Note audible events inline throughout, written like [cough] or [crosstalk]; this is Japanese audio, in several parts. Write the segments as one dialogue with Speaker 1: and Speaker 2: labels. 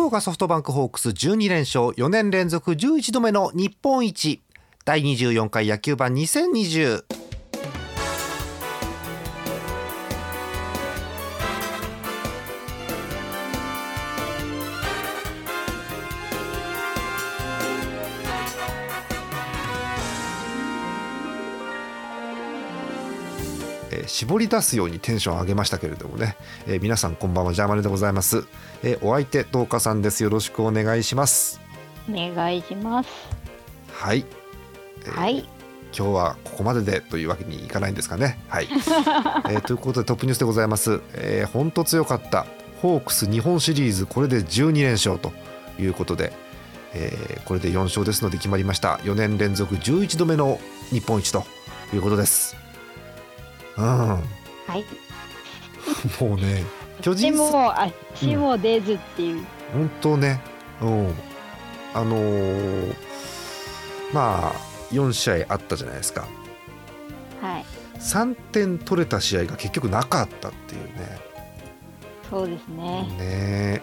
Speaker 1: 福岡ソフトバンクホークス12連勝4年連続11度目の日本一。第24回野球盤2020絞り出すようにテンション上げましたけれどもね、えー皆さんこんばんはジャーマネでございます、えーお相手東花さんですよろしくお願いします
Speaker 2: お願いします。
Speaker 1: はい、えー
Speaker 2: はい。
Speaker 1: 今日はここまででというわけにいかないんですかね。はい、えー [laughs] ということでトップニュースでございます。えー、本当強かったホークス日本シリーズこれで12連勝ということで、えーこれで4勝ですので決まりました4年連続11度目の日本一ということです。うん、
Speaker 2: はい。
Speaker 1: もうね巨
Speaker 2: 足
Speaker 1: 人
Speaker 2: も足も出ずっていう。
Speaker 1: 本当ね、うん、あのーまあ4試合あったじゃないですか。
Speaker 2: はい。
Speaker 1: 3点取れた試合が結局なかったっていうね。
Speaker 2: そうですね。
Speaker 1: ねえ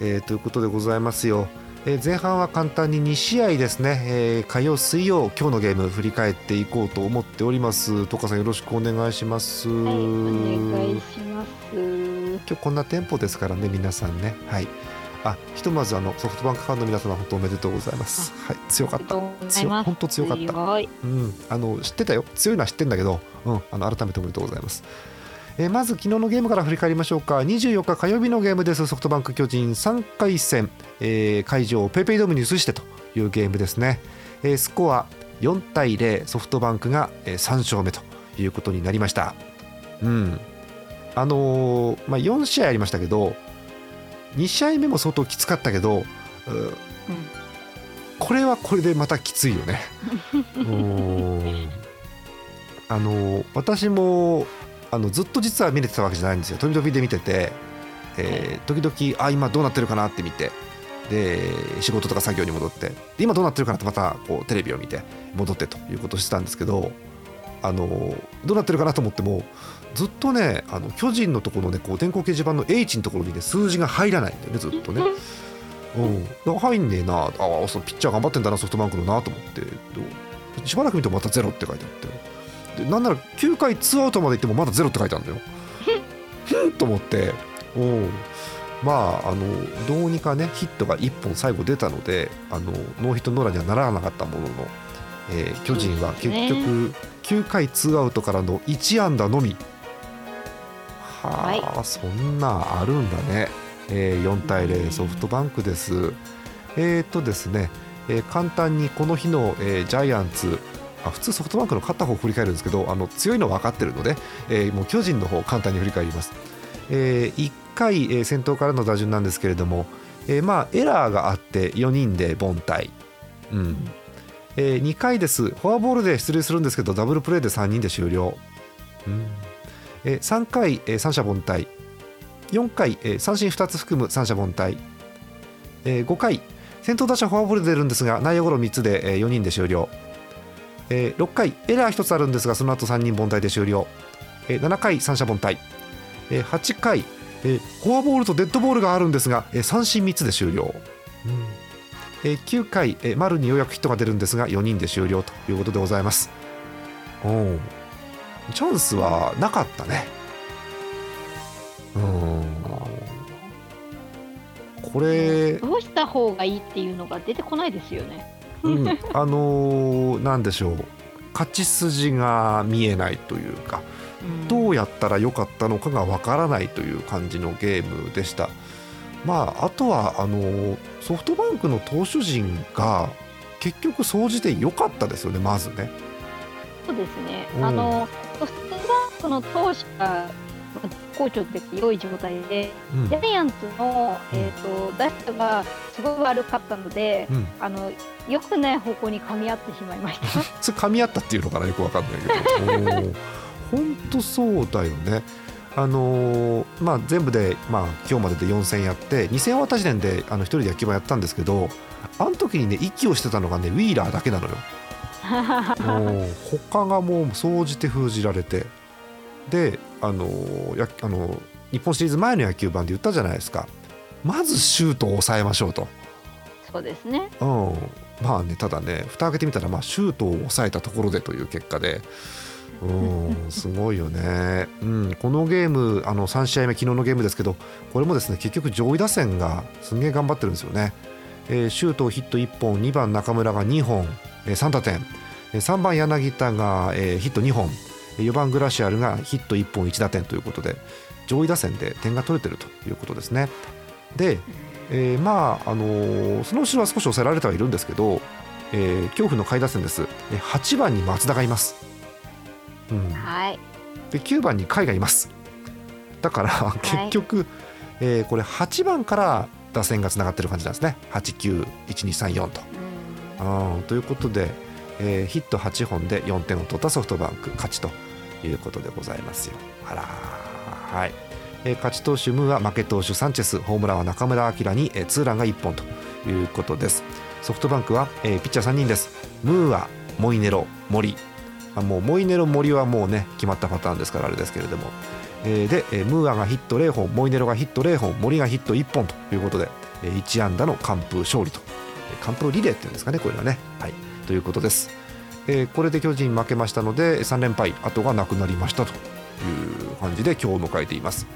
Speaker 1: えーということでございますよ。えー前半は簡単に2試合ですね、えー火曜、水曜、今日のゲーム振り返っていこうと思っております。トカさんよろしくお願いします。
Speaker 2: はい。お願いします。
Speaker 1: 今日こんなテンポですからね、皆さんね。はい。あ、ひとまずあのソフトバンクファンの皆様本当おめでとうございます。はい、強かった
Speaker 2: ありがと。うございます。
Speaker 1: 本当強かった。うん、あの知ってたよ強いのは知ってんだけど、うん、あの改めておめでとうございます、えーまず昨日のゲームから振り返りましょうか。24日火曜日のゲームです。ソフトバンク巨人3回戦、えー会場をペイペイドームに移してというゲームですね、えースコア4対0ソフトバンクが、えー3勝目ということになりました。うん。あのーまあ、4試合ありましたけど2試合目も相当きつかったけどうこれはこれでまたきついよね。[laughs] うー。んあの私もあのずっと実は見れてたわけじゃないんですよ。飛び飛びで見てて、えー時々あ今どうなってるかなって見てで仕事とか作業に戻って。で今どうなってるかなってまたこうテレビを見て戻ってということをしてたんですけどあのどうなってるかなと思ってもずっとねあの巨人のところのねこう電光掲示板の H のところにね数字が入らないんだよねずっとね。うん、入んねえなああそうピッチャー頑張ってんだなソフトバンクのなと思ってしばらく見てもまたゼロって書いてあってでなんなら9回ツーアウトまで行ってもまだゼロって書いてあるんだよ。[laughs] と思って。う。んまああのどうにかねヒットが1本最後出たのであのノーヒットノーランにはならなかったものの、えー巨人は結局9回ツーアウトからの1安打のみ。はあ、そんなあるんだね、えー4対0ソフトバンクです。えー、とですね、えー簡単にこの日の、えージャイアンツあ普通ソフトバンクの勝った方を振り返るんですけどあの強いのは分かってるので、えーもう巨人の方を簡単に振り返ります、え1回、えー先頭からの打順なんですけれども、えーまあエラーがあって4人で凡退、うん。え2回です。フォアボールで出塁するんですけどダブルプレーで3人で終了、うん。えー3回、えー三者凡退。4回、えー三振2つ含む三者凡退、え5回先頭打者フォアボールで出るんですが内野ゴロ3つで、え4人で終了、え6回エラー1つあるんですがその後3人凡退で終了、え7回三者凡退、え8回、えーフォアボールとデッドボールがあるんですが、えー三振3つで終了、うん。えー9回、えー丸にようやくヒットが出るんですが4人で終了ということでございます。おチャンスはなかったね。うん。これ、
Speaker 2: どうした方がいいっていうのが出てこないですよね。
Speaker 1: うん、あのーなんでしょう勝ち筋が見えないというか
Speaker 2: うん
Speaker 1: どうやったら良かったのかがわからないという感じのゲームでした。まあ、あとはあのソフトバンクの投手陣が結局総じて良かったですよねまずね。
Speaker 2: そうですね
Speaker 1: う。ん
Speaker 2: あのソフトバンクの投手が好調って良い状態で、
Speaker 1: うん。
Speaker 2: ジャイアンツの、えー、と打者がすごく悪かったので、
Speaker 1: うん、
Speaker 2: あの良くない方向に噛み合ってしまいました。[laughs]
Speaker 1: それ噛み合ったっていうのかなよくわかんないけど。[laughs] 本当そうだよね。あのーまあ、全部で、まあ、今日までで4戦やって2戦は私年であの1人で野球もやったんですけどあの時にね息をしてたのがねウィーラーだけなのよ。[laughs] もう他がもう総じて封じられて。であのやあの日本シリーズ前の野球盤で言ったじゃないですか。まずシュートを抑えましょうと、
Speaker 2: そうですね。
Speaker 1: うん、まあねただね蓋開けてみたら、まあ、シュートを抑えたところでという結果で。うん [laughs] すごいよね、うん、このゲームあの3試合目昨日のゲームですけどこれもですね結局上位打線がすんげえ頑張ってるんですよね、えーシュートヒット1本2番中村が2本、えー3打点。えー3番柳田が、えーヒット2本4番グラシアルがヒット1本1打点ということで上位打線で点が取れてるということですね。で、えーまああのーその後ろは少し抑えられてはいるんですけど、えー恐怖の下位打線です。えー8番に松田がいます、うん、
Speaker 2: はい。
Speaker 1: で9番に甲斐がいます。だから結局、えーこれ8番から打線がつながってる感じなんですね。891234と。
Speaker 2: うん。
Speaker 1: うん。ということで、えーヒット8本で4点を取ったソフトバンク勝ちということでございますよ。あらはい、えー勝ち投手ムーは負け投手サンチェスホームランは中村晃に、えーツーランが1本ということです。ソフトバンクは、えーピッチャー3人です。ムーはモイネロ森あもうモイネロ森はもうね決まったパターンですからあれですけれども、えーで、えームーアがヒット0本モイネロがヒット0本森がヒット1本ということで、えー1安打の完封勝利と完封リレーっていうんですかねこういうのはね。はい、ということです、えーこれで巨人負けましたので3連敗後がなくなりましたという感じで今日を迎えています。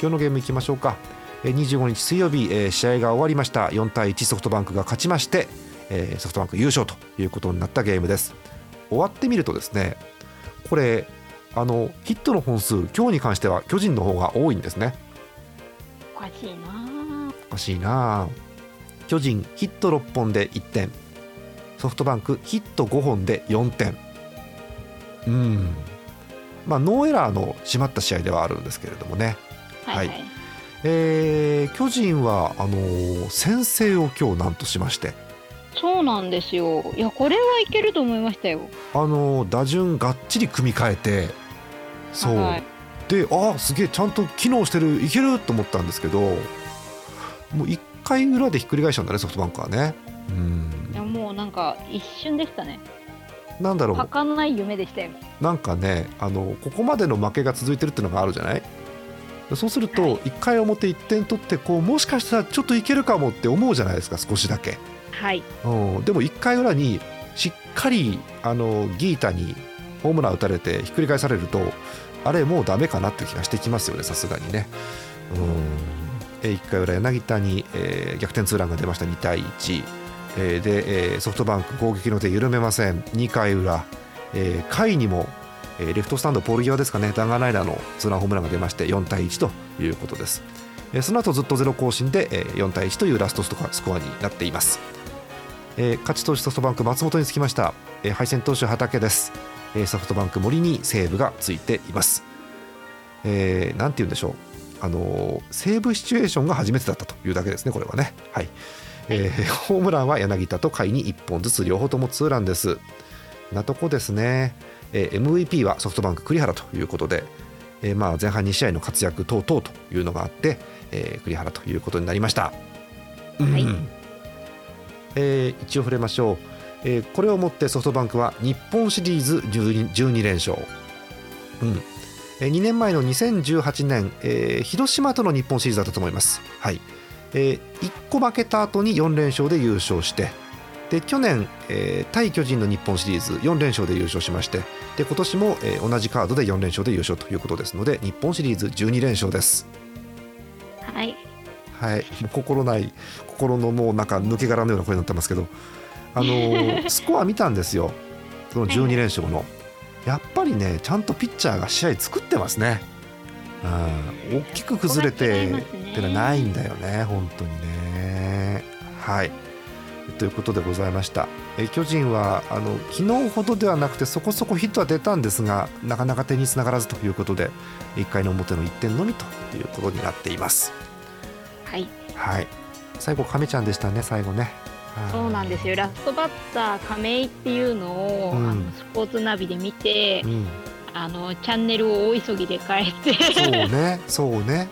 Speaker 1: 今日のゲームいきましょうか。えー25日水曜日、えー試合が終わりました。4対1ソフトバンクが勝ちまして、えーソフトバンク優勝ということになったゲームです。終わってみるとですねこれあのヒットの本数今日に関しては巨人の方が多いんですね。
Speaker 2: おかしいな
Speaker 1: おかしいなあ。巨人ヒット6本で1点ソフトバンクヒット5本で4点。うん。まあノーエラーの締まった試合ではあるんですけれどもね、
Speaker 2: ぁ。はい、は
Speaker 1: はい。えー巨人はあのー先制を今日なんとしまして。
Speaker 2: そうなんですよ。いや、これはいけると思いましたよ。
Speaker 1: あのー打順がっちり組み替えて。そう、
Speaker 2: はい
Speaker 1: であすげえちゃんと機能してるいけると思ったんですけどもう1回裏でひっくり返したんだねソフトバンクはね。うん
Speaker 2: なんか一瞬でしたね。
Speaker 1: なんだろう
Speaker 2: 儚い夢でしたよ。
Speaker 1: なんかねあのここまでの負けが続いてるっていうのがあるじゃない？そうすると
Speaker 2: はい
Speaker 1: 1回表1点取ってこうもしかしたらちょっといけるかもって思うじゃないですか少しだけ、
Speaker 2: はい。
Speaker 1: うん、でも1回裏にしっかりあのギータにホームラン打たれてひっくり返されるとあれもうダメかなって気がしてきますよねさすがにね。うんえ1回裏柳田に、えー逆転ツーランが出ました2対1、えーで、えーソフトバンク攻撃の手緩めません。2回裏、えー下位にも、えーレフトスタンドポール際ですかね。弾丸ライナーのツーランホームランが出まして4対1ということです、えーその後ずっとゼロ更新で、えー4対1というラストスコアになっています、えー勝ち投手ソフトバンク松本につきました、えー敗戦投手畠です、えーソフトバンク森にセーブがついています、えーなんて言うんでしょう。あのーセーブシチュエーションが初めてだったというだけですねこれはね。はい、えー [laughs] ホームランは柳田と甲斐に1本ずつ両方ともツーランです。なとこですね、えー MVP はソフトバンク栗原ということで、えーまあ前半2試合の活躍等々というのがあって、えー栗原ということになりました、
Speaker 2: はい。
Speaker 1: うん。えー一応触れましょう、えーこれをもってソフトバンクは日本シリーズ 12, 12連勝、うん。えー2年前の2018年、えー広島との日本シリーズだったと思います、はいえー1個負けた後に4連勝で優勝してで去年、えー対巨人の日本シリーズ4連勝で優勝しましてで今年も、えー同じカードで4連勝で優勝ということですので日本シリーズ12連勝です
Speaker 2: はい。
Speaker 1: はい、もう心ない心のもうなんか抜け殻のような声になってますけど、あのー [laughs] スコア見たんですよ、その12連勝の。やっぱりね、ちゃんとピッチャーが試合作ってますね。うん、大きく崩れてってのはないんだよね、本当にね。はい。ということでございました。え巨人はあの昨日ほどではなくてそこそこヒットは出たんですがなかなか点につながらずということで1回の表の1点のみということになっています。
Speaker 2: はい。
Speaker 1: はい、最後亀ちゃんでしたね最後ね。はい
Speaker 2: そうなんですよ。ラストバッター亀井っていうのを、
Speaker 1: うん
Speaker 2: あのスポーツナビで見て、
Speaker 1: うん、
Speaker 2: あのチャンネルを大急ぎで変えて。
Speaker 1: そうねそうね。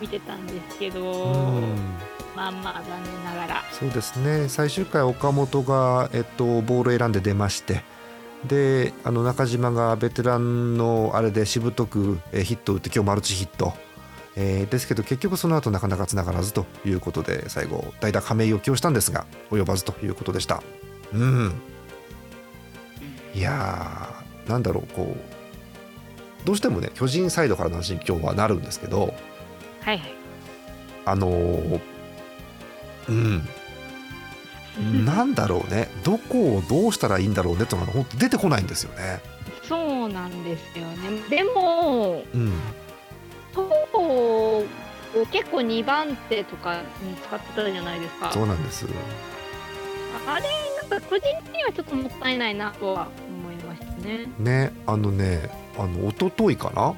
Speaker 2: 見てたんですけど、
Speaker 1: うん。
Speaker 2: まあまあ残念ながら。
Speaker 1: そうですね。最終回岡本が、えっと、ボールを選んで出まして。であの中島がベテランのあれでしぶとくえーヒットを打って今日マルチヒット、えーですけど結局その後なかなかつながらずということで最後代打亀井を起用したんですが及ばずということでした。うん。いやーなんだろうこうどうしてもね巨人サイドからの話に今日はなるんですけど
Speaker 2: はいはい。
Speaker 1: あのーうん [laughs] なんだろうねどこをどうしたらいいんだろうねというのが本当出てこないんですよね。
Speaker 2: そうなんですよね。でも、
Speaker 1: うん、
Speaker 2: 結構2番手とかに使ってたじゃないですか。
Speaker 1: そうなんです。
Speaker 2: あれ、なんか個人的にはちょっともったいないなとは思いましたね。
Speaker 1: ねあのねあの一昨日かな？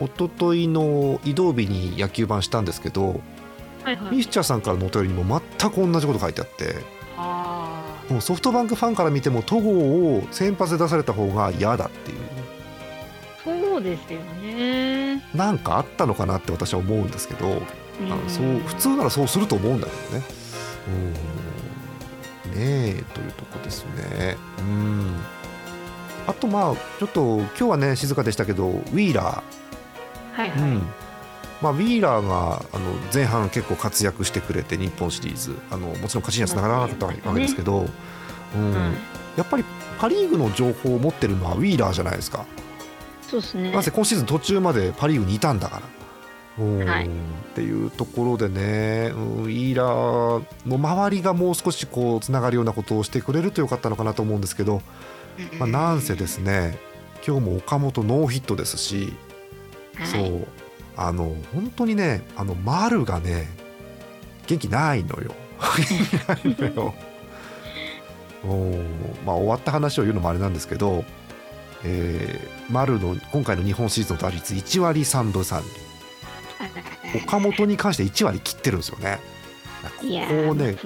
Speaker 1: 一昨日の移動日に野球版したんですけど
Speaker 2: はいはい。
Speaker 1: ミスチャーさんからのお便りにも全く同じこと書いてあって
Speaker 2: あ
Speaker 1: もうソフトバンクファンから見ても戸郷を先発で出された方が嫌だっていう
Speaker 2: あ、そうですよね。
Speaker 1: なんかあったのかなって私は思うんですけど
Speaker 2: うん
Speaker 1: あのそう普通ならそうすると思うんだけどね。うんねえというとこですね。うんあとまあちょっと今日はね静かでしたけどウィーラ
Speaker 2: はいはい。
Speaker 1: ー、うんまあ、ウィーラーがあの前半結構活躍してくれて日本シリーズあのもちろん勝ちにはつながらなかったわけですけど、うん
Speaker 2: はい
Speaker 1: やっぱりパ・リーグの情報を持ってるのはウィーラーじゃないですか。
Speaker 2: そうですね。
Speaker 1: なぜ今シーズン途中までパ・リーグにいたんだから。うん
Speaker 2: はい
Speaker 1: っていうところでね、うん、イーラーの周りがもう少しこうつながるようなことをしてくれるとよかったのかなと思うんですけど、まあ、なんせですね今日も岡本ノーヒットですし、
Speaker 2: はい、
Speaker 1: そうあの本当にねあの丸がね元気ないのよ。元気ないのよ [laughs] おまあ、終わった話を言うのもあれなんですけど、えー丸の今回の日本シリーズの打率1割3分3厘岡本に関して1割切ってるんですよね。ここをね
Speaker 2: ね。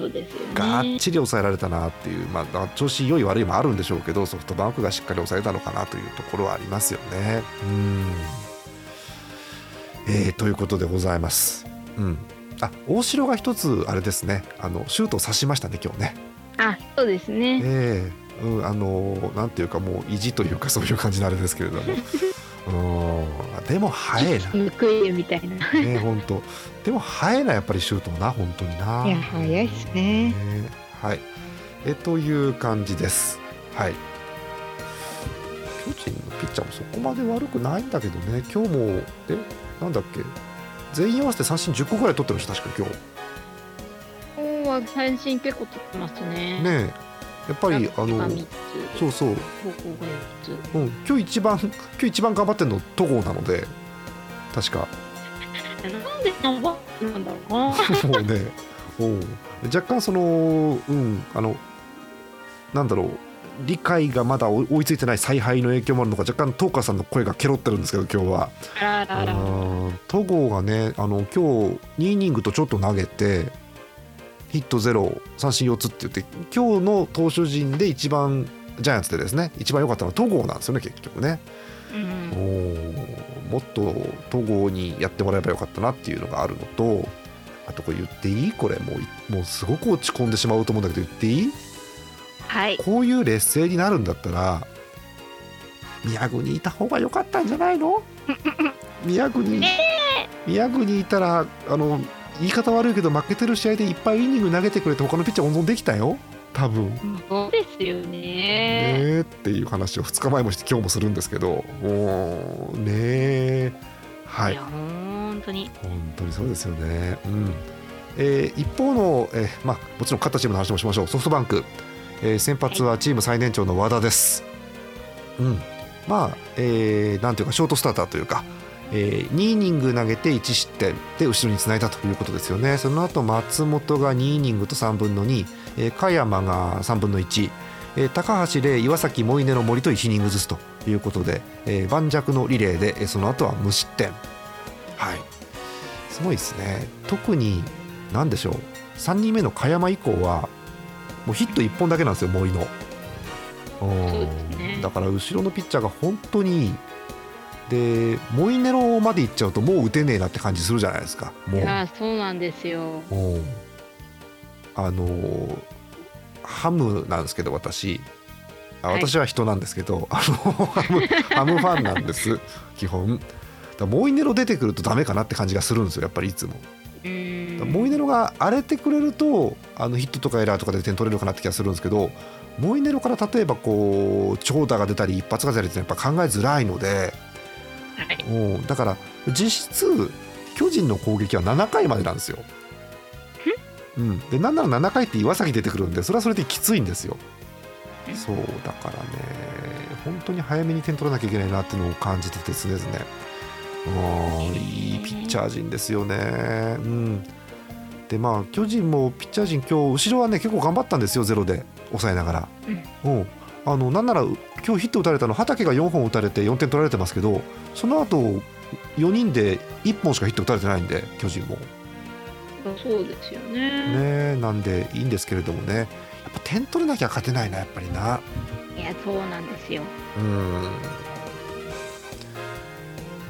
Speaker 1: がっちり抑えられたなっていう、まあ、調子良い悪いもあるんでしょうけどソフトバンクがしっかり抑えたのかなというところはありますよね。うんえーということでございます。うん、あ大城が一つあれですねあのシュートを刺しましたね今日ね。
Speaker 2: あ、そうですね。
Speaker 1: ええうん、あのなんていうかもう意地というかそういう感じのあれですけれども。うんでも早いな。
Speaker 2: 報いるみたいな。
Speaker 1: ね本当でも早いなやっぱりシュートもな本当にない
Speaker 2: や早いっすね
Speaker 1: ねはいえという感じですはい巨人のピッチャーもそこまで悪くないんだけどね今日もえなんだっけ全員合わせて三振10個ぐらい取ってるしょ確か今日
Speaker 2: 今日は三振結構取ってますね。
Speaker 1: ねやっぱりあのそうそう。うん、今日一番今日一番頑張ってるの戸郷なので確か [laughs]
Speaker 2: なんでナンバーなんだろうな。[laughs]
Speaker 1: もうね、うん、若干その、うん、あの、なんだろう、理解がまだ追いついてない采配の影響もあるのか、若干、東川さんの声がケロってるんですけど、今日は。
Speaker 2: あららら。
Speaker 1: うん戸郷がね、あの今日2イニングとちょっと投げて、ヒットゼロ、三振4つって言って、今日の投手陣で一番、ジャイアンツでですね、一番良かったのは戸郷なんですよね、結局ね。
Speaker 2: うん。
Speaker 1: おーもっと戸郷にやってもらえばよかったなっていうのがあるのとあとこれ言っていい？これもういもうすごく落ち込んでしまうと思うんだけど言っていい？
Speaker 2: はい。
Speaker 1: こういう劣勢になるんだったら宮国にいた方が良かったんじゃないの？宮国宮国にいたらあの言い方悪いけど負けてる試合でいっぱいイニング投げてくれて他のピッチャー温存できたよ。多分。
Speaker 2: そうですよね。
Speaker 1: ねえ。っていう話を2日前もして今日もするんですけど。もうねえ。はい。
Speaker 2: いや本当に。
Speaker 1: 本当にそうですよね。うん。えー一方の、えーまあ、もちろん勝ったチームの話もしましょう。ソフトバンク、えー先発はチーム最年長の和田です。うん。まあ、えーなんていうかショートスターターというか、えー2イニング投げて1失点で後ろにつないだということですよね。その後松本が2イニングと3分の2、えー加山が3分の1、えー高橋で岩崎モイネの森と1イニングずつということで、えー盤石のリレーで、えーその後は無失点。はい。すごいですね。特に何でしょう。3人目の加山以降はもうヒット1本だけなんですよ森の。うん。だから後ろのピッチャーが本当にいいでモイネロまで行っちゃうともう打てねえなって感じするじゃないですか。も
Speaker 2: いうやそうなんですよ。
Speaker 1: う。んあのーハムなんですけど私。あ
Speaker 2: はい。
Speaker 1: 私は人なんですけど、あのハムハムファンなんです。基本。だモイネロ出てくるとダメかなって感じがするんですよやっぱりいつも。モイネロが荒れてくれるとあのヒットとかエラーとかで点取れるかなって気がするんですけどモイネロから例えばこう長打が出たり一発が出たりってやっぱ考えづらいので、
Speaker 2: はい。
Speaker 1: うんだから実質巨人の攻撃は7回までなんですよ。うん、でなんなら7回って岩崎出てくるんでそれはそれできついんですよ。そうだからね本当に早めに点取らなきゃいけないなっていうのを感じてて常々うんいいピッチャー陣ですよね。うん、でまあ巨人もピッチャー陣今日後ろはね結構頑張ったんですよゼロで抑えながら。うんあのなんなら今日ヒット打たれたの畑が4本打たれて4点取られてますけどその後4人で1本しかヒット打たれてないんで巨人も。
Speaker 2: そうですよね。
Speaker 1: ねなんでいいんですけれどもね。やっぱ点取れなきゃ勝てないなやっぱりな。
Speaker 2: いやそうなんですよ。
Speaker 1: うん。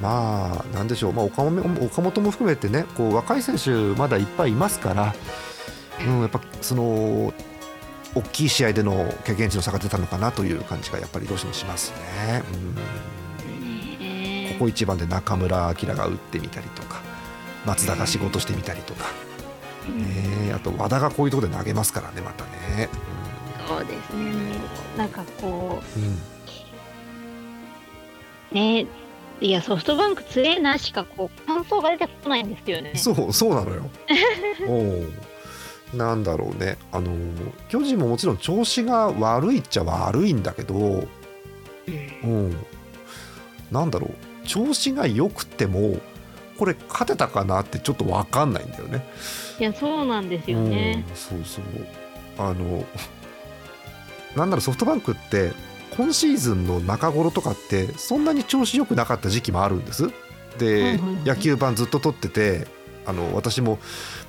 Speaker 1: まあなんでしょう、まあ、岡本も岡本も含めてねこう若い選手まだいっぱいいますから、うん、やっぱその大きい試合での経験値の差が出たのかなという感じがやっぱりどうしてもしますね。うん
Speaker 2: ね
Speaker 1: ここ一番で中村晃が打ってみたりとか松田が仕事してみたりとか、ね、あと和田がこういうところで投げますからねまたね。
Speaker 2: そうですねなんかこ
Speaker 1: うんうん
Speaker 2: うねいやソフトバンク強えなしかこう感想が出てこないんですよね
Speaker 1: そうそうなのよ。[laughs] おうなんだろうね。あの巨人ももちろん調子が悪いっちゃ悪いんだけど、うん、なんだろう。調子が良くてもこれ勝てたかなってちょっと分かんないんだよね。
Speaker 2: いやそうなんですよね。
Speaker 1: うん、そうそう。あのなんならソフトバンクって今シーズンの中頃とかってそんなに調子良くなかった時期もあるんです。で、
Speaker 2: はいはいはい。
Speaker 1: 野球盤ずっと取っててあの私も、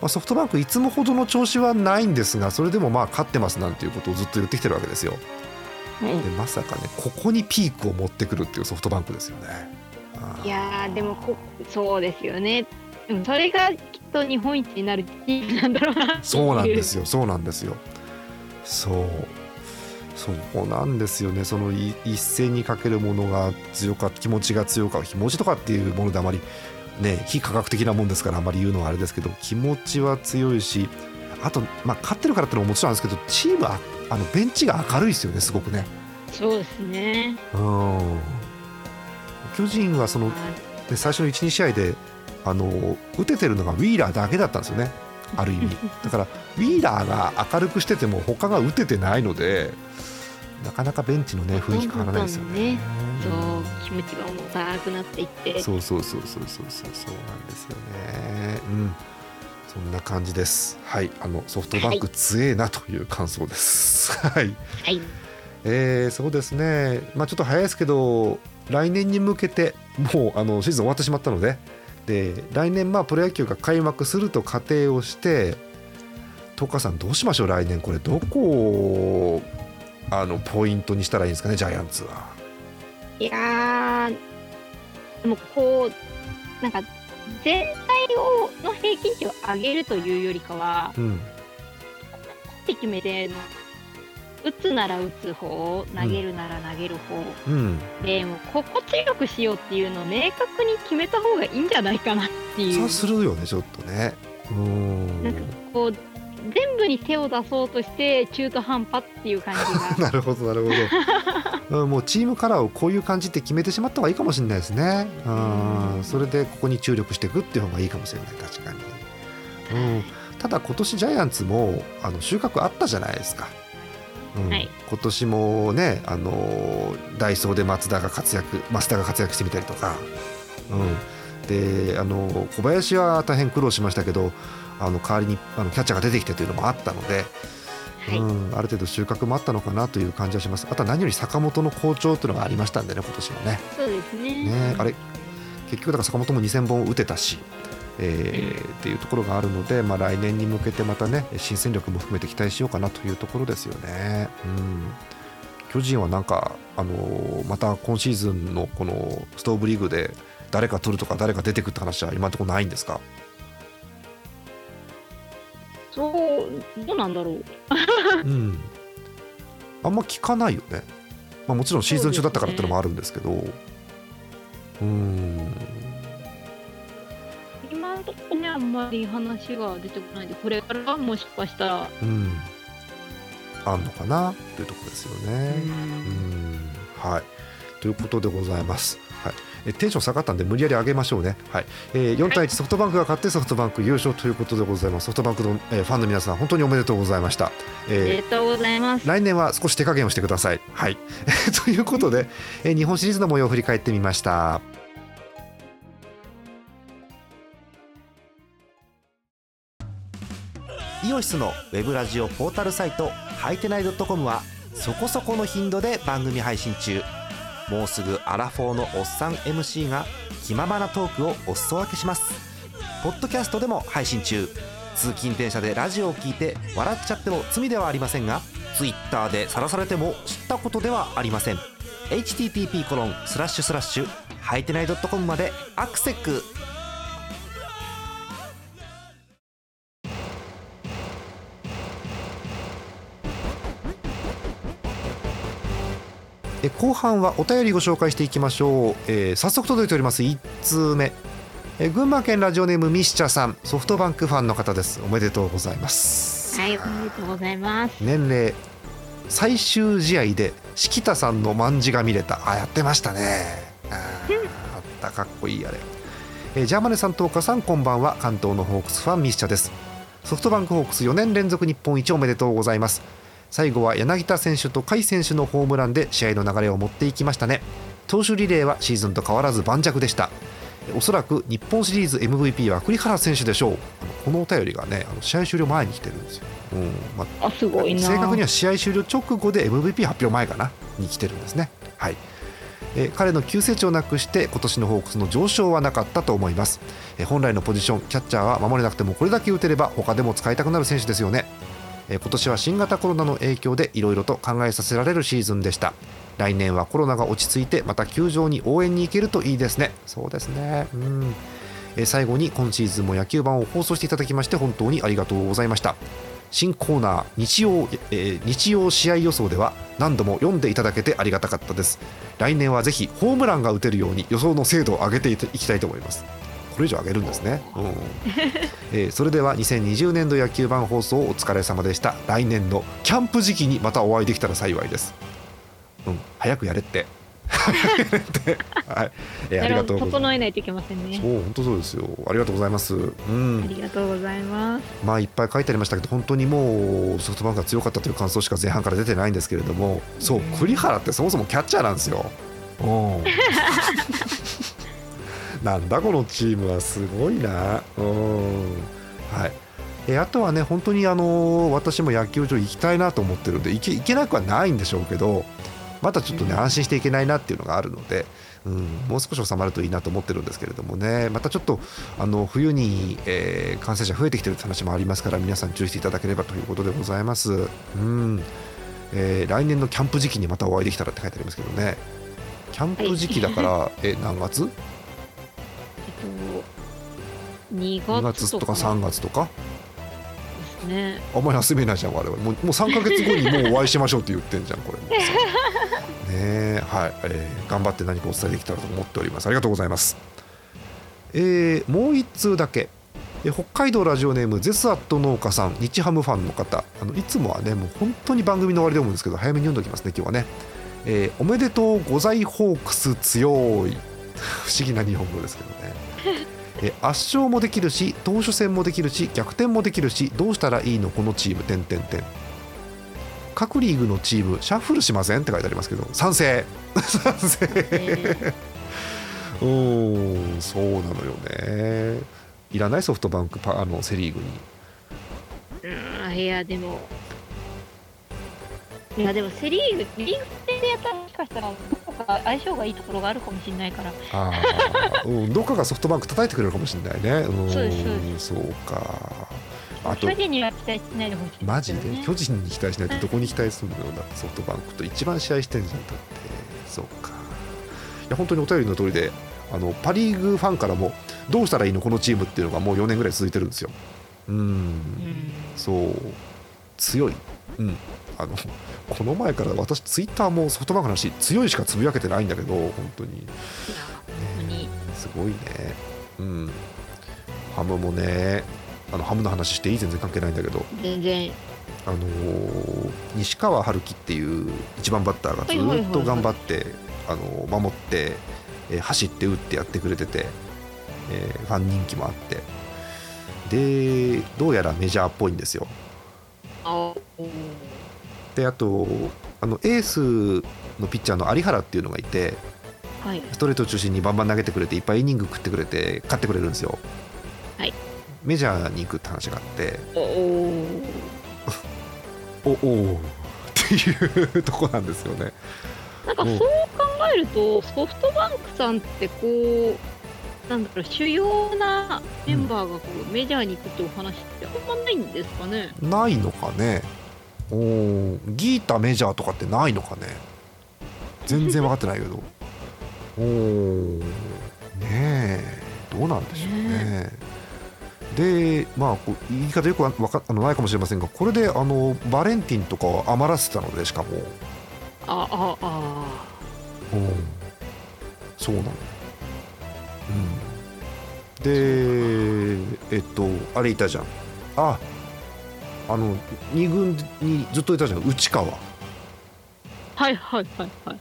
Speaker 1: まあ、ソフトバンクいつもほどの調子はないんですがそれでもまあ勝ってますなんていうことをずっと言ってきてるわけですよ。
Speaker 2: はい
Speaker 1: でまさかねここにピークを持ってくるっていうソフトバンクですよね。
Speaker 2: いやーでもこそうですよねでもそれがきっと日本一になるチームなんだろうな
Speaker 1: そうなんですよ、そうなんですよ。そう。そうなんですよね。そのい一斉にかけるものが強か気持ちが強か気持ちとかっていうものであまりね非科学的なもんですからあまり言うのはあれですけど気持ちは強いしあとまあ勝ってるからってのももちろんなんですけどチームはあのベンチが明るいですよねすごくね。
Speaker 2: そうですね
Speaker 1: うん。巨人はそので最初の12試合であの打ててるのがウィーラーだけだったんですよねある意味 [laughs] だからウィーラーが明るくしてても他が打ててないのでなかなかベンチのね雰囲気変わらないですよね。
Speaker 2: そう気持ちが重たくなっていって。
Speaker 1: そうそうそうそうそうそうそうなんですよね。うん。そんな感じです。はい。あのソフトバンク強えなという感想です。[laughs] はい。
Speaker 2: はい。
Speaker 1: えーそうですね、まあ、ちょっと早いですけど、来年に向けて、もうあのシーズン終わってしまったので、で来年、まあプロ野球が開幕すると仮定をして、トカさん、どうしましょう、来年、これ、どこをあのポイントにしたらいいんですかね、ジャイアンツは。
Speaker 2: いやーでもこうなんか全体をの平均値を上げるというよりかは
Speaker 1: うん、
Speaker 2: って決めての打つなら打つ方投げるなら投げる方、
Speaker 1: うん、
Speaker 2: でもう心地よくしようっていうのを明確に決めた方がいいんじゃないかなっていう
Speaker 1: そうするよね、ちょっとね。うん
Speaker 2: なんかこう全部に手を出そうとして中途半端っていう感じが。
Speaker 1: なるほどなるほど、[laughs] うん、もうチームカラーをこういう感じって決めてしまった方がいいかもしれないですね。うんそれでここに注力していくっていう方がいいかもしれない確かに、うん、ただ今年ジャイアンツもあの収穫あったじゃないですか、うん。
Speaker 2: はい。
Speaker 1: 今年もねあのダイソーで松田が活躍増田が活躍してみたりとか、うん、であの小林は大変苦労しましたけどあの代わりにあのキャッチャーが出てきてというのもあったので、
Speaker 2: はい。
Speaker 1: うん、ある程度収穫もあったのかなという感じはします。あとは何より坂本の好調というのがありましたんでね今年はね。
Speaker 2: そうですね。
Speaker 1: ねあれ結局だから坂本も2000本打てたし、えーっていうところがあるので、まあ、来年に向けてまたね新戦力も含めて期待しようかなというところですよね。うん。巨人はなんか、あのーまた今シーズンのこのストーブリーグで誰か取るとか誰か出てくるって話は今のところないんですか？
Speaker 2: そう、どうなんだろう。
Speaker 1: うん、あんま聞かないよね、まあ、もちろんシーズン中だったからってのもあるんですけど。う,、ん。
Speaker 2: 今のところね、あんまり話が出てこないんで、これからはもしかしたら、
Speaker 1: うん。あんのかなというところですよね。うん。はい。ということでございます。はい、えテンション下がったんで無理やり上げましょうね。はい、えー、4対1ソフトバンクが勝ってソフトバンク優勝ということでございます。ソフトバンクの、えーファンの皆さん本当におめでとうございました。
Speaker 2: おめで
Speaker 1: え
Speaker 2: とうございます
Speaker 1: ー。来年は少し手加減をしてください。はい、[laughs] ということで、えー日本シリーズの模様を振り返ってみました。イオシスのウェブラジオポータルサイトはいてない .com はそこそこの頻度で番組配信中もうすぐアラフォーのおっさん MC が気ままなトークをお裾分けします。ポッドキャストでも配信中。通勤電車でラジオを聞いて笑っちゃっても罪ではありませんが Twitter で晒されても知ったことではありません。http コロンスラッシュスラッシュはいてない .com までアクセックえ後半はお便りご紹介していきましょう、えー早速届いております。1通目。え群馬県ラジオネームミシチャさん。ソフトバンクファンの方です。おめでとうございます。
Speaker 2: はい、おめでとうございます。
Speaker 1: 年齢最終試合で敷田さんの卍が見れた。あやってましたね。あーあった。かっこいいあれ。えージャーマネさんと岡さんこんばんは。関東のホークスファンミスチャです。ソフトバンクホークス4年連続日本一おめでとうございます最後は柳田選手と甲斐選手のホームランで試合の流れを持っていきましたね。投手リレーはシーズンと変わらず盤石でした。おそらく日本シリーズ MVP は栗原選手でしょう。このお便りがねあの試合終了前に来てるんですよ、うんまあ
Speaker 2: あ、すごいな。
Speaker 1: 正確には試合終了直後で MVP 発表前かな？に来てるんですね。はい。えー彼の急成長なくして今年のホークスの上昇はなかったと思います、えー本来のポジションキャッチャーは守れなくてもこれだけ打てれば他でも使いたくなる選手ですよね、えー今年は新型コロナの影響でいろいろと考えさせられるシーズンでした。来年はコロナが落ち着いてまた球場に応援に行けるといいですね。そうですね。うん。えー最後に今シーズンも野球版を放送していただきまして本当にありがとうございました。新コーナー日曜、えー日曜試合予想では何度も読んでいただけてありがたかったです。来年はぜひホームランが打てるように予想の精度を上げていきたいと思います。これ以上上げるんですね、うん。えーそれでは2020年度野球版放送お疲れ様でした。来年のキャンプ時期にまたお会いできたら幸いです。うん。早くやれって。はい、えーありがとうございます。
Speaker 2: 整えないといけませんね。
Speaker 1: そう本当そうですよ。ありがとうございます。うん。
Speaker 2: ありがとうございます。
Speaker 1: まあいっぱい書いてありましたけど本当にもうソフトバンクが強かったという感想しか前半から出てないんですけれども。そう栗原ってそもそもキャッチャーなんですよ。うん [laughs] なんだこのチームはすごいな。うん。はい。えあとはね本当にあの私も野球場行きたいなと思ってるんで行けなくはないんでしょうけどまたちょっとね安心していけないなっていうのがあるので、うん、もう少し収まるといいなと思ってるんですけれどもね。またちょっとあの冬に、えー感染者増えてきてるって話もありますから皆さん注意していただければということでございます。うん。えー来年のキャンプ時期にまたお会いできたらって書いてありますけどね。キャンプ時期だから、え何月？
Speaker 2: えっと、2
Speaker 1: ?2
Speaker 2: 月とか
Speaker 1: 月とか3月とか？
Speaker 2: ですね。
Speaker 1: あんまり休めないじゃん我々。もうもう3か月後にもうお会いしましょうって言ってんじゃんこれ。[laughs] ねえはい、えー頑張って何かお伝えできたらと思っております。ありがとうございます。えーもう一通だけ。えー北海道ラジオネームゼスアット農家さん日ハムファンの方。あのいつもはねもう本当に番組の終わりで思うんですけど早めに読んでおきますね今日はね、えーおめでとうございホークス強い。[laughs] 不思議な日本語ですけどねえ圧勝もできるし投手戦もできるし逆転もできるしどうしたらいいのこのチーム点点点。各リーグのチームシャッフルしませんって書いてありますけど賛成。賛成。
Speaker 2: え
Speaker 1: うんそうなのよね。いらないソフトバンクパあのセ・リーグに。
Speaker 2: うんいやでも。いやでもセ・リーグリーグ戦でやったらもしかしたらか相性がいいところがあるかもしれないから。
Speaker 1: うん、どっかがソフトバンク叩いてくれるかもしれないね。うん
Speaker 2: そう
Speaker 1: か。あと
Speaker 2: 巨人には期待しないでほしい。
Speaker 1: マジで？巨人に期待しないとどこに期待するのよだってソフトバンクと一番試合してんじゃんだって。そうか。いや本当にお便りの通りであのパ・リーグファンからもどうしたらいいのこのチームっていうのがもう4年ぐらい続いてるんですよ。うん。
Speaker 2: うん。
Speaker 1: そう。強い。うん。あのこの前から私ツイッターもソフトバンクの話強いしかつぶやけてないんだけど本当に。
Speaker 2: いや本当に。
Speaker 1: すごいね。うん。ハムもねあのハムの話していい全然関係ないんだけど。
Speaker 2: 全然。
Speaker 1: あのー西川春樹っていう一番バッターがずっと頑張って、あのー守って、えー走って打ってやってくれてて、えーファン人気もあって。でどうやらメジャーっぽいんですよであとあのエースのピッチャーの有原っていうのがいて
Speaker 2: はい。
Speaker 1: ストレートを中心にバンバン投げてくれていっぱいイニング食ってくれて勝ってくれるんですよ。
Speaker 2: はい。
Speaker 1: メジャーに行くって話があって。
Speaker 2: お [laughs] お
Speaker 1: おおーっていうとこなんですよね。
Speaker 2: なんかそう考えるとソフトバンクさんってこうなんだろう主要なメンバーがこうメジャーに行くってお話ってあんまないんですかね？
Speaker 1: ないのかねおー。ギータメジャーとかってないのかね？全然分かってないけど。[laughs] おー。ねえ。どうなんでしょうね。でまあこう言い方よくわかあのないかもしれませんがこれであのバレンティンとかを余らせてたのでしかも。
Speaker 2: あああ
Speaker 1: うん。そうなの。うん。でえっとあれいたじゃん。ああの2軍にずっといたじゃん内川。
Speaker 2: あはいはいはいはい。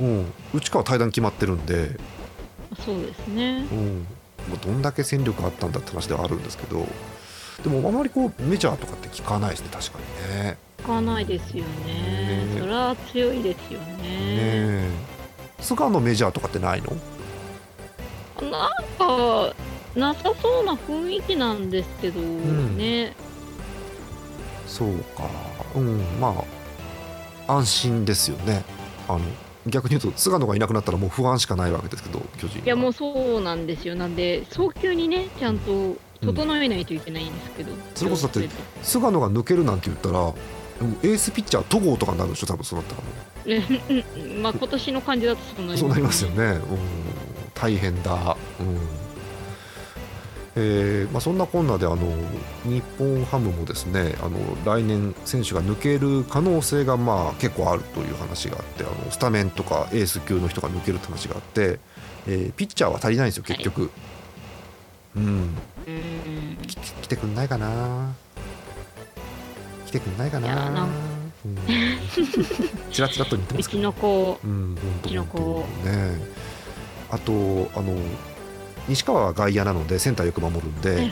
Speaker 1: うん。内川対談決まってるんで、
Speaker 2: そうですね。
Speaker 1: うん、もうどんだけ戦力あったんだって話ではあるんですけど。でもあまりこうメジャーとかって聞かないですね確かにね。
Speaker 2: 聞かないですよね。
Speaker 1: ね
Speaker 2: それは強いですよ
Speaker 1: ね。
Speaker 2: ね
Speaker 1: え。菅野メジャーとかってないの？
Speaker 2: なんかなさそうな雰囲気なんですけど
Speaker 1: ん。
Speaker 2: ね、
Speaker 1: そうか。うんまあ安心ですよね。あの逆に言うと菅野がいなくなったらもう不安しかないわけですけど巨人は。い
Speaker 2: やもうそうなんですよ。なんで早急にねちゃんと整えないといけないんですけど、
Speaker 1: それこそだって菅野が抜けるなんて言ったらエースピッチャー戸郷とかになるでしょ多分そうなったらも
Speaker 2: ねうんうん。まあ今年の感じだとそうなり
Speaker 1: うそうなりますよね、うん、大変だ、うんえーまあ、そんなこんなであの日本ハムもですねあの来年選手が抜ける可能性がまあ結構あるという話があってあのスタメンとかエース級の人が抜けるって話があって、えーピッチャーは足りないんですよ結局、うん。
Speaker 2: うん
Speaker 1: き来てくんないかな。来てくんないかな。ちらちらっと似てますけど。
Speaker 2: うちの子
Speaker 1: う。ん、
Speaker 2: うちの
Speaker 1: 本
Speaker 2: 子
Speaker 1: 当ねあとあの西川は外野なのでセンターよく守るんで、
Speaker 2: はいはい。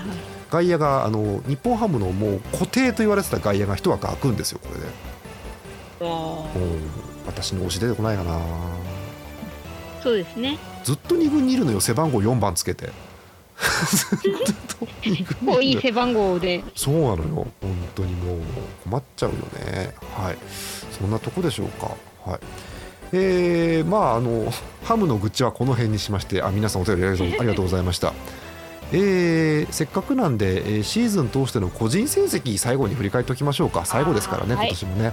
Speaker 1: 外野があの日本ハムのもう固定と言われてた外野が一枠空くんですよこれで、私の推し出てこないかな。
Speaker 2: そうですね。
Speaker 1: ずっと2軍にいるのよ背番号4番つけて。[laughs] ずっと二軍
Speaker 2: こういい背番号で。
Speaker 1: そうなのよ。本当にもう困っちゃうよね。はい。そんなとこでしょうか。はいえー、まああのハムの愚痴はこの辺にしましてあ皆さんお便りありがとうありがとうございました。えーせっかくなんで、えーシーズン通しての個人成績最後に振り返っておきましょうか。最後ですからね今年もね、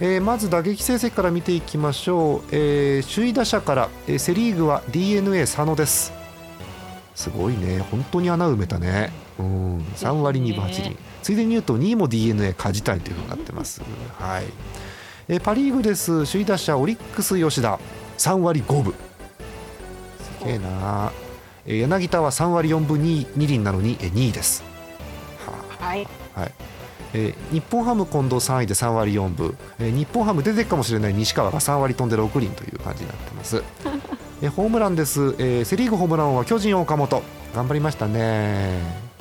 Speaker 1: えーまず打撃成績から見ていきましょう、えー首位打者から、えーセ・リーグは d n a 佐野です。すごいね。本当に穴埋めたね。うん。3割2分8厘。ついでに言うと2位も d n a 梶谷というふうになってます。[laughs] はい、えーパ・リーグです。首位打者オリックス吉田。3割5分。すげえな。えー柳田は3割4分 2, 2厘なのにえー2位です。は
Speaker 2: はい。
Speaker 1: あはい。えー日本ハム近藤3位で3割4分、えー日本ハム出てくかもしれない。西川が3割飛んで6厘という感じになってます。[laughs] えーホームランです、えーセ・リーグホームランは巨人岡本。頑張りましたね。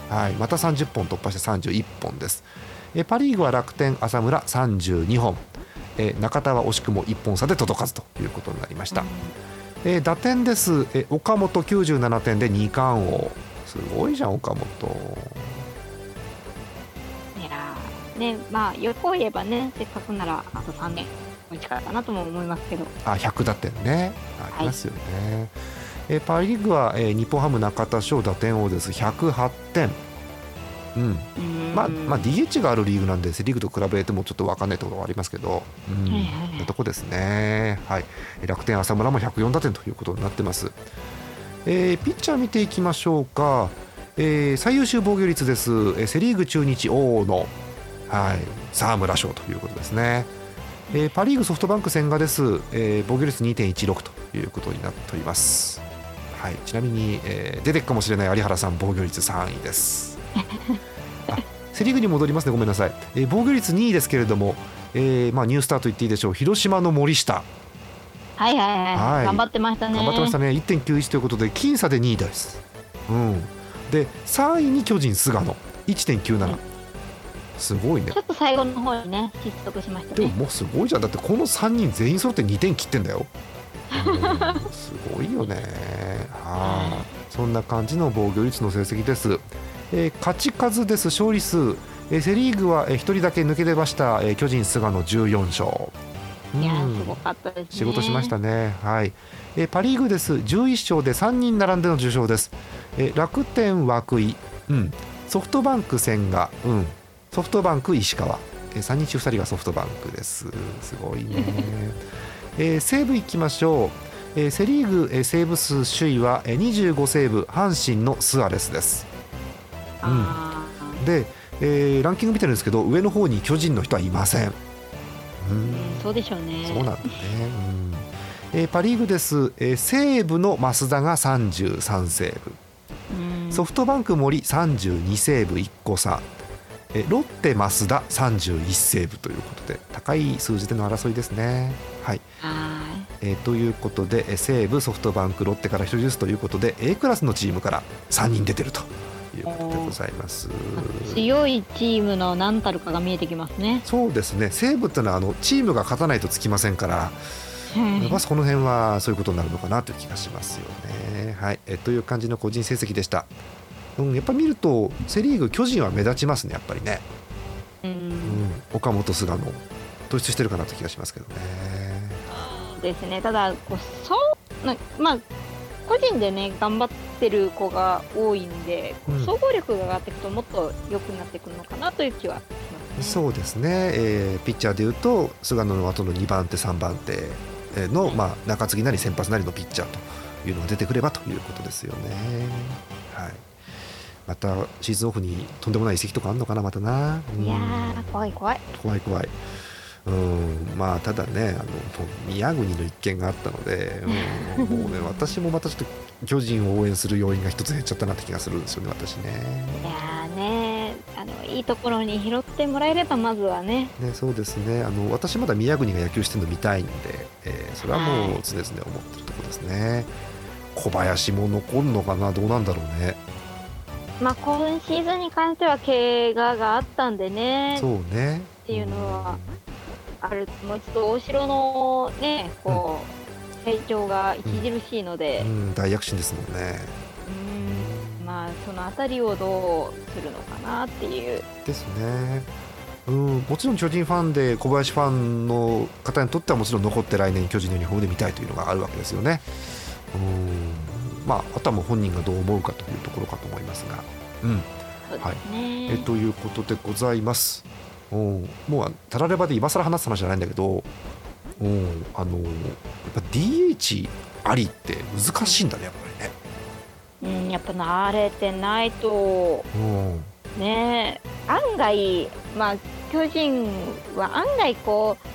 Speaker 1: はい。また30本突破して31本です、えーパ・リーグは楽天浅村32本、えー中田は惜しくも1本差で届かずということになりました、えー打点です、えー岡本97点で2冠王。すごいじゃん岡本。
Speaker 2: いやーねまあ横を言えばねせっかくならあと3年も近いかなとも思いますけど。
Speaker 1: あ100打点ね。ありますよね、えーパ・リーグは、えー日本ハム中田翔打点王です。108点うん。まあ、まあ DH があるリーグなんでセ・リーグと比べてもちょっと分かんないところはありますけど、うん。とこですね、はい、楽天、浅村も104打点ということになってます、えーピッチャー見ていきましょうか、えー最優秀防御率です、えーセ・リーグ中日大野、はい、沢村賞ということですね、えーパ・リーグソフトバンク千賀です、えー防御率2.16ということになっております、はい、ちなみに、えー出てくかもしれない有原さん防御率3位です。あセ・リーグに戻りますね。ごめんなさい、えー防御率2位ですけれども、えーまあ、ニュースターと言っていいでしょう。広島の森下。
Speaker 2: はいはいはい、
Speaker 1: はい。
Speaker 2: 頑張ってましたね。
Speaker 1: 頑張ってましたね。1.91ということで僅差で2位です、うん、で3位に巨人菅野。1.97すごいね。
Speaker 2: ちょっと最後の方にね失速しましたね。
Speaker 1: でももうすごいじゃん。だってこの3人全員揃って2点切ってんだよ、うん。すごいよね。はい。そんな感じの防御率の成績です、えー勝ち数です勝利数、えーセ・リーグは1人だけ抜け出ました、えー巨人菅野14勝
Speaker 2: いや
Speaker 1: うん
Speaker 2: ーすごかったですね
Speaker 1: 仕事しましたね。はい。えーパリーグです。11勝で3人並んでの受賞です。えー楽天涌井、うん。ソフトバンク千賀、うん。ソフトバンク石川、えー、3人中2人がソフトバンクです。すごいね。[laughs] えー西武行きましょう。えーセリーグ、えーセーブ数首位は、えー25セーブ阪神のスアレスです。
Speaker 2: あ
Speaker 1: で、えーランキング見てるんですけど上の方に巨人の人はいません。うん。
Speaker 2: そうでしょうね。
Speaker 1: そうなんだね。うん。えーパ・リーグです、えー西武の増田が33セーブ、
Speaker 2: うん。
Speaker 1: ソフトバンク森32セーブ1個差、えーロッテ増田31セーブということで高い数字での争いですね。はい。
Speaker 2: は
Speaker 1: えーということで、えー西武、ソフトバンク、ロッテから1人ずつということで A クラスのチームから3人出てるということでございます。
Speaker 2: 強いチームの何たるかが見えてきますね
Speaker 1: そうですね西武っていうのはあのチームが勝たないとつきませんから。
Speaker 2: はい
Speaker 1: まあ、その辺はそういうことになるのかなという気がしますよね。はい、えという感じの個人成績でした。うん、やっぱ見るとセ・リーグ巨人は目立ちますねやっぱりね、
Speaker 2: う
Speaker 1: うんん、岡本菅野突出してるかなという気がしますけどね。
Speaker 2: ですねただこうそうなまあ個人でね頑張ってる子が多いんで、こう
Speaker 1: うん
Speaker 2: 総合力が上がっていくともっと良くなってくるのかなという気はしますね。
Speaker 1: そうですね、えーピッチャーでいうと菅野の後の2番手3番手の、まあ、中継ぎなり先発なりのピッチャーというのが出てくればということですよね。はいまたシーズンオフにとんでもない移籍とかあるのかなまたな。うん
Speaker 2: いやー怖い怖い。
Speaker 1: 怖い怖い。うんまあただねあの宮国の一件があったので、うんもうね私もまたちょっと巨人を応援する要因が一つ減っちゃったなって気がするんですよね私ね。
Speaker 2: いやーねあのいいところに拾ってもらえればまずはね。
Speaker 1: ねそうですねあの私まだ宮国が野球してるの見たいんで、えーそれはもう
Speaker 2: はい
Speaker 1: 常々思ってるところですね。小林も残るのかな？どうなんだろうね。
Speaker 2: まあ今シーズンに関しては怪我があったんでねっ
Speaker 1: そうね。
Speaker 2: ていうのはあるもうちょっと大城のねこう、成長が著しいので
Speaker 1: う、ん大躍進ですもんね。
Speaker 2: うんまあそのあたりをどうするのかなっていう。
Speaker 1: ですね。うん、もちろん巨人ファンで小林ファンの方にとってはもちろん残って来年巨人のユニフォームで見たいというのがあるわけですよね。うんまあ、あとはもう本人がどう思うかというところかと思いますが。うん
Speaker 2: そうですね。
Speaker 1: えということでございます。うんもうたらればで今更話す話じゃないんだけど、うんあのやっぱ DH ありって難しいんだねやっぱ
Speaker 2: うん、やっぱ慣れてないと
Speaker 1: りね。
Speaker 2: ね案外まあ巨人は案外こう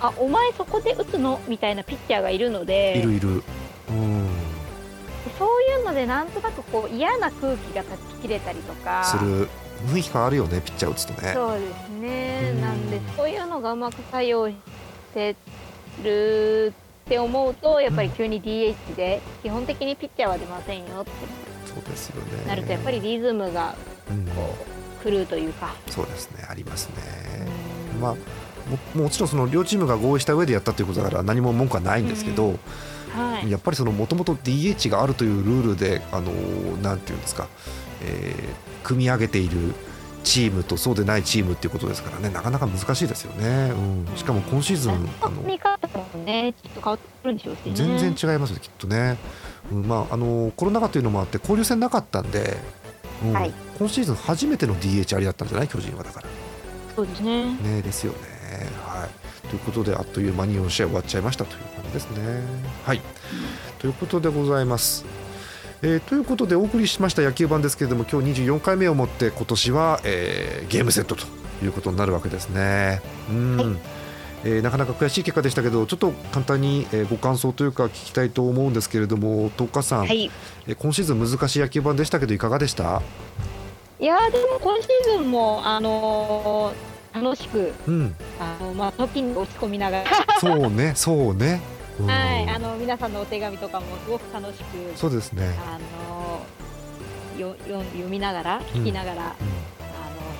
Speaker 2: あお前そこで打つのみたいなピッチャーがいるの
Speaker 1: うん、
Speaker 2: で
Speaker 1: いるいる。うん
Speaker 2: そういうのでなんとなくこう嫌な空気が断ち切れたりとか
Speaker 1: する雰囲気変わるよねピッチャー打つとね。
Speaker 2: そうですね。
Speaker 1: うん。
Speaker 2: なんでそういうのがうまく作用してるって思うとやっぱり急に DH で基本的にピッチャーは出ませんよって。
Speaker 1: そうですよね。
Speaker 2: なるとやっぱりリズムが
Speaker 1: うん。
Speaker 2: こう狂うというか、
Speaker 1: そうですね。ありますね。
Speaker 2: うん。
Speaker 1: まあももちろんその両チームが合意した上でやったということだから何も文句はないんですけど、
Speaker 2: はい。
Speaker 1: やっぱりそのもともと DH があるというルールであのなんていうんですか、えー組み上げているチームとそうでないチームっていうことですからねなかなか難しいですよね、うん、しかも今シーズンあの
Speaker 2: 見方もね、ちょっと変わってくるんでしょうしね。
Speaker 1: 全然違いますよきっとね、うんまあ、あのコロナ禍というのもあって交流戦なかったんで、うん
Speaker 2: はい
Speaker 1: 今シーズン初めての DH ありだったんじゃない？巨人はだから
Speaker 2: そうですね。
Speaker 1: ねですよね。はい、ということであっという間に4試合終わっちゃいましたという感じですね。はい、ということでございます。えーということでお送りしました野球版ですけれども今日24回目をもって今年は、えーゲームセットということになるわけですね。うん、
Speaker 2: はい
Speaker 1: えーなかなか悔しい結果でしたけどちょっと簡単に、えーご感想というか聞きたいと思うんですけれども東花さん、
Speaker 2: はい。
Speaker 1: えー今シーズン難しい野球版でしたけどいかがでした？
Speaker 2: いやーでも今シーズンもあのー楽しく
Speaker 1: うん
Speaker 2: あのまあ時に落ち込みながら、
Speaker 1: そうねそうね。うん
Speaker 2: はい、あの皆さんのお手紙とかもすごく楽しく
Speaker 1: そうですね。
Speaker 2: あのよよ読みながら聞きながら、あの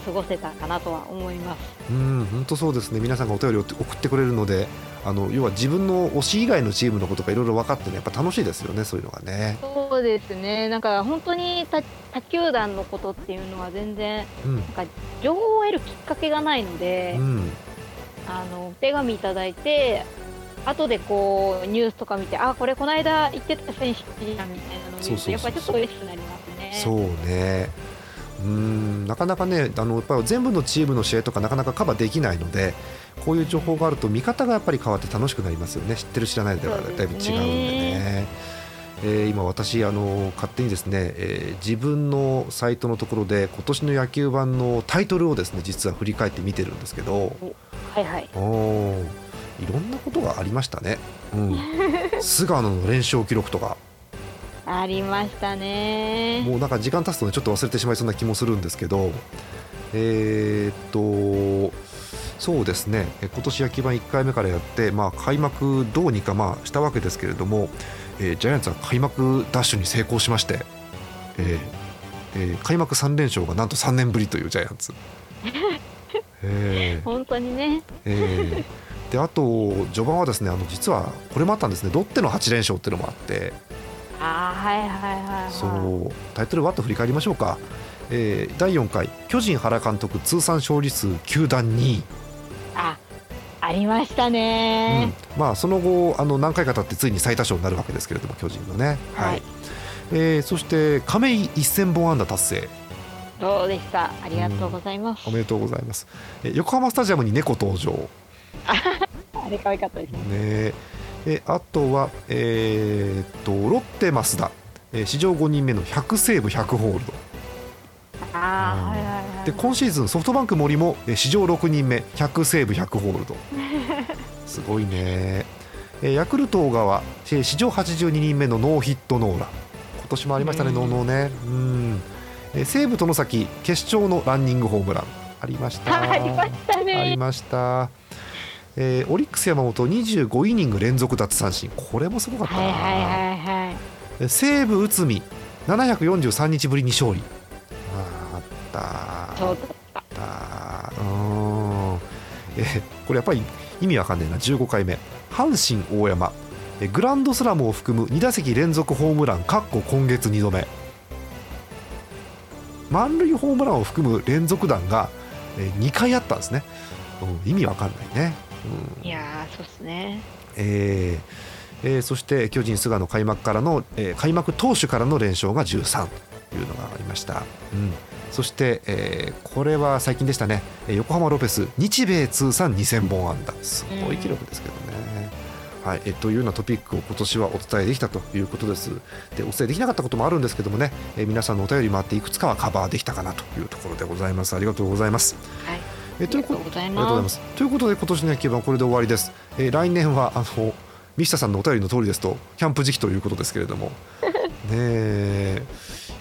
Speaker 2: 過ごせたかなとは思います。
Speaker 1: うん、本当そうですね。皆さんがお便りを送ってくれるので、あの要は自分の推し以外のチームのことがいろいろ分かってね、やっぱ楽しいですよね。そういうのがね。
Speaker 2: そうですね。なんか本当に他他球団のことっていうのは全然
Speaker 1: うん、
Speaker 2: なんか情報を得るきっかけがないので、
Speaker 1: うん、
Speaker 2: あのお手紙いただいて。後でこうニュースとか見てあこれこの間言ってた選手じゃんみたいなのを見るとやっぱりちょっと嬉しくなりますね。
Speaker 1: そうね。うん、なかなかね、あのやっぱり全部のチームの試合とかなかなかカバーできないので、こういう情報があると見方がやっぱり変わって楽しくなりますよね。知ってる知らないではだいぶ違うんでね。えー今私あの勝手にですね、えー自分のサイトのところで今年の野球版のタイトルをですね実は振り返って見てるんですけど、
Speaker 2: はいはい。
Speaker 1: おーいろんなことがありましたね。うん、[laughs] 菅野の連勝記録とか、
Speaker 2: ありましたね。
Speaker 1: もうなんか時間経つとねちょっと忘れてしまいそうな気もするんですけど、えーっとそうですね。え今年野球版1回目からやって、まあ開幕どうにかまあしたわけですけれども、えージャイアンツは開幕ダッシュに成功しまして、えーえー開幕3連勝がなんと3年ぶりというジャイアンツ。えー [laughs]
Speaker 2: 本当にね。
Speaker 1: えーであと序盤はですねあの実はこれもあったんですねロッテの8連勝っていうのもあって
Speaker 2: あーはいはいはいはい。
Speaker 1: そうタイトルわっと振り返りましょうか、えー第4回巨人原監督通算勝利数球団2位、
Speaker 2: あありました
Speaker 1: うん。
Speaker 2: ね。
Speaker 1: まあ、その後あの何回か経ってついに最多勝になるわけですけれども巨人のね、はい。
Speaker 2: はい。
Speaker 1: えーそして亀井1000本安打達成。
Speaker 2: どうでした？ありがとうございます。
Speaker 1: おめでとうございます、えー横浜スタジアムに猫登場。[laughs]
Speaker 2: あれ可愛かったです。ね。
Speaker 1: ねえあとは、えーっとロッテ増田、えー史上5人目の100セーブ100ホールドで今シーズンソフトバンク森もえー史上6人目100セーブ100ホールド。[laughs] すごいね。えーヤクルト小川えー史上82人目のノーヒットノーラン。今年もありましたね
Speaker 2: うん。
Speaker 1: ノーノーね。うん。えー西武外崎決勝のランニングホームラン。ありました。[laughs]
Speaker 2: ありました
Speaker 1: あり
Speaker 2: ね。
Speaker 1: ました、えーオリックス山本25イニング連続奪三振。これもすごかったな、
Speaker 2: はいはいはいはい。
Speaker 1: えー西武内海743日ぶりに勝利った。
Speaker 2: そう
Speaker 1: あったうーん。えーこれやっぱり意味わかんないな。15回目。阪神大山。えーグランドスラムを含む2打席連続ホームラン。かっこ今月2度目。満塁ホームランを含む連続弾が、え2回あったんですね、うん意味わかんないね、うん。
Speaker 2: いやーそうですね。
Speaker 1: えーえーそして巨人、菅野開幕からの、えー開幕投手からの連勝が13というのがありました、うん、そして、えーこれは最近でしたねえー横浜ロペス日米通算2000本安打すごい記録ですけどね。はい、えーというようなトピックを今年はお伝えできたということです。でお伝えできなかったこともあるんですけどもね、えー皆さんのお便りもあっていくつかはカバーできたかなというところでございます。ありがとうございます。
Speaker 2: はい。
Speaker 1: えーというこ
Speaker 2: ありがとうござい
Speaker 1: ありがとうござい
Speaker 2: ま。
Speaker 1: ますす。ということで今年の野球盤これで終わりです。えー来年はあのミシタさんのお便りの通りですとキャンプ時期ということですけれども [laughs] ねえ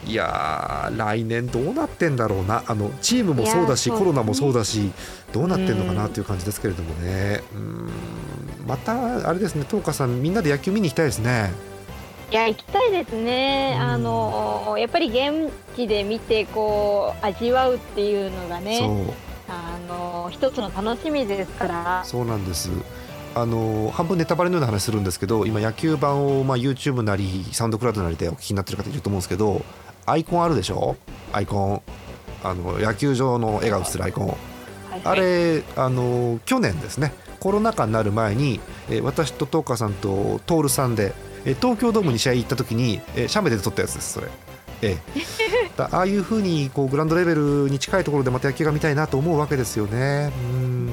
Speaker 1: いやー来年どうなってんだろうな。あのチームもそうだしコロナもそうだしどうなってんのかな
Speaker 2: うん
Speaker 1: という感じですけれどもね。うんまたあれですね東花さんみんなで野球見に行きたいですね。
Speaker 2: いや行きたいですね。
Speaker 1: うん。
Speaker 2: あのやっぱり現地で見てこう味わうっていうのが
Speaker 1: そ
Speaker 2: ね、
Speaker 1: う。
Speaker 2: あの一つの楽しみですから。
Speaker 1: そうなんです。あの半分ネタバレのような話するんですけど今野球版を、まあ、YouTube なりサウンドクラウドなりでお聞きになってる方いると思うんですけどアイコンあるでしょ？アイコン。あの野球場の絵が映ってるアイコン。
Speaker 2: はい
Speaker 1: あれあの去年ですね。コロナ禍になる前に、えー私と東花さんと徹さんで、えー東京ドームに試合行った時に、えーシャメで撮ったやつですそれ。ええ、[laughs] だああいうふうにこうグラウンドレベルに近いところでまた野球が見たいなと思うわけですよね。うーん。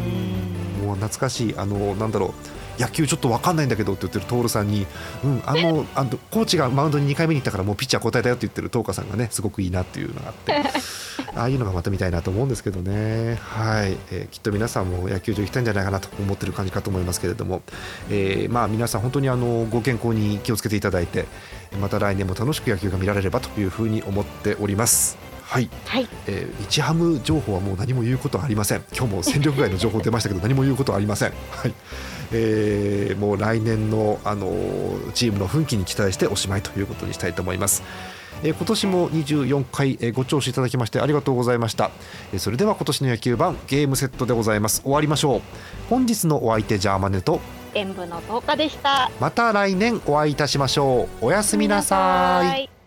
Speaker 1: もう懐かしい。あのなんだろう野球ちょっと分かんないんだけどって言ってる徹さんに、うん、あのあのコーチがマウンドに2回目に行ったからもうピッチャー交代だよって言ってる東花さんがねすごくいいなっていうのがあって [laughs] ああいうのがまた見たいなと思うんですけどね、はい。えーきっと皆さんも野球場行きたいんじゃないかなと思ってる感じかと思いますけれども、えーまあ、皆さん本当にあのご健康に気をつけていただいてまた来年も楽しく野球が見られればというふうに思っております。はい。
Speaker 2: はい。
Speaker 1: えー日ハム情報はもう何も言うことはありません。今日も戦力外の情報出ましたけど何も言うことはありません、はいえーもう来年の、あのーチームの奮起に期待しておしまいということにしたいと思います、えー今年も24回、えーご聴取いただきましてありがとうございました、えーそれでは今年の野球版ゲームセットでございます。終わりましょう。本日のお相手ジャーマネと
Speaker 2: 演舞の10日でした。
Speaker 1: また来年お会いいたしましょう。おやすみなさい。
Speaker 2: い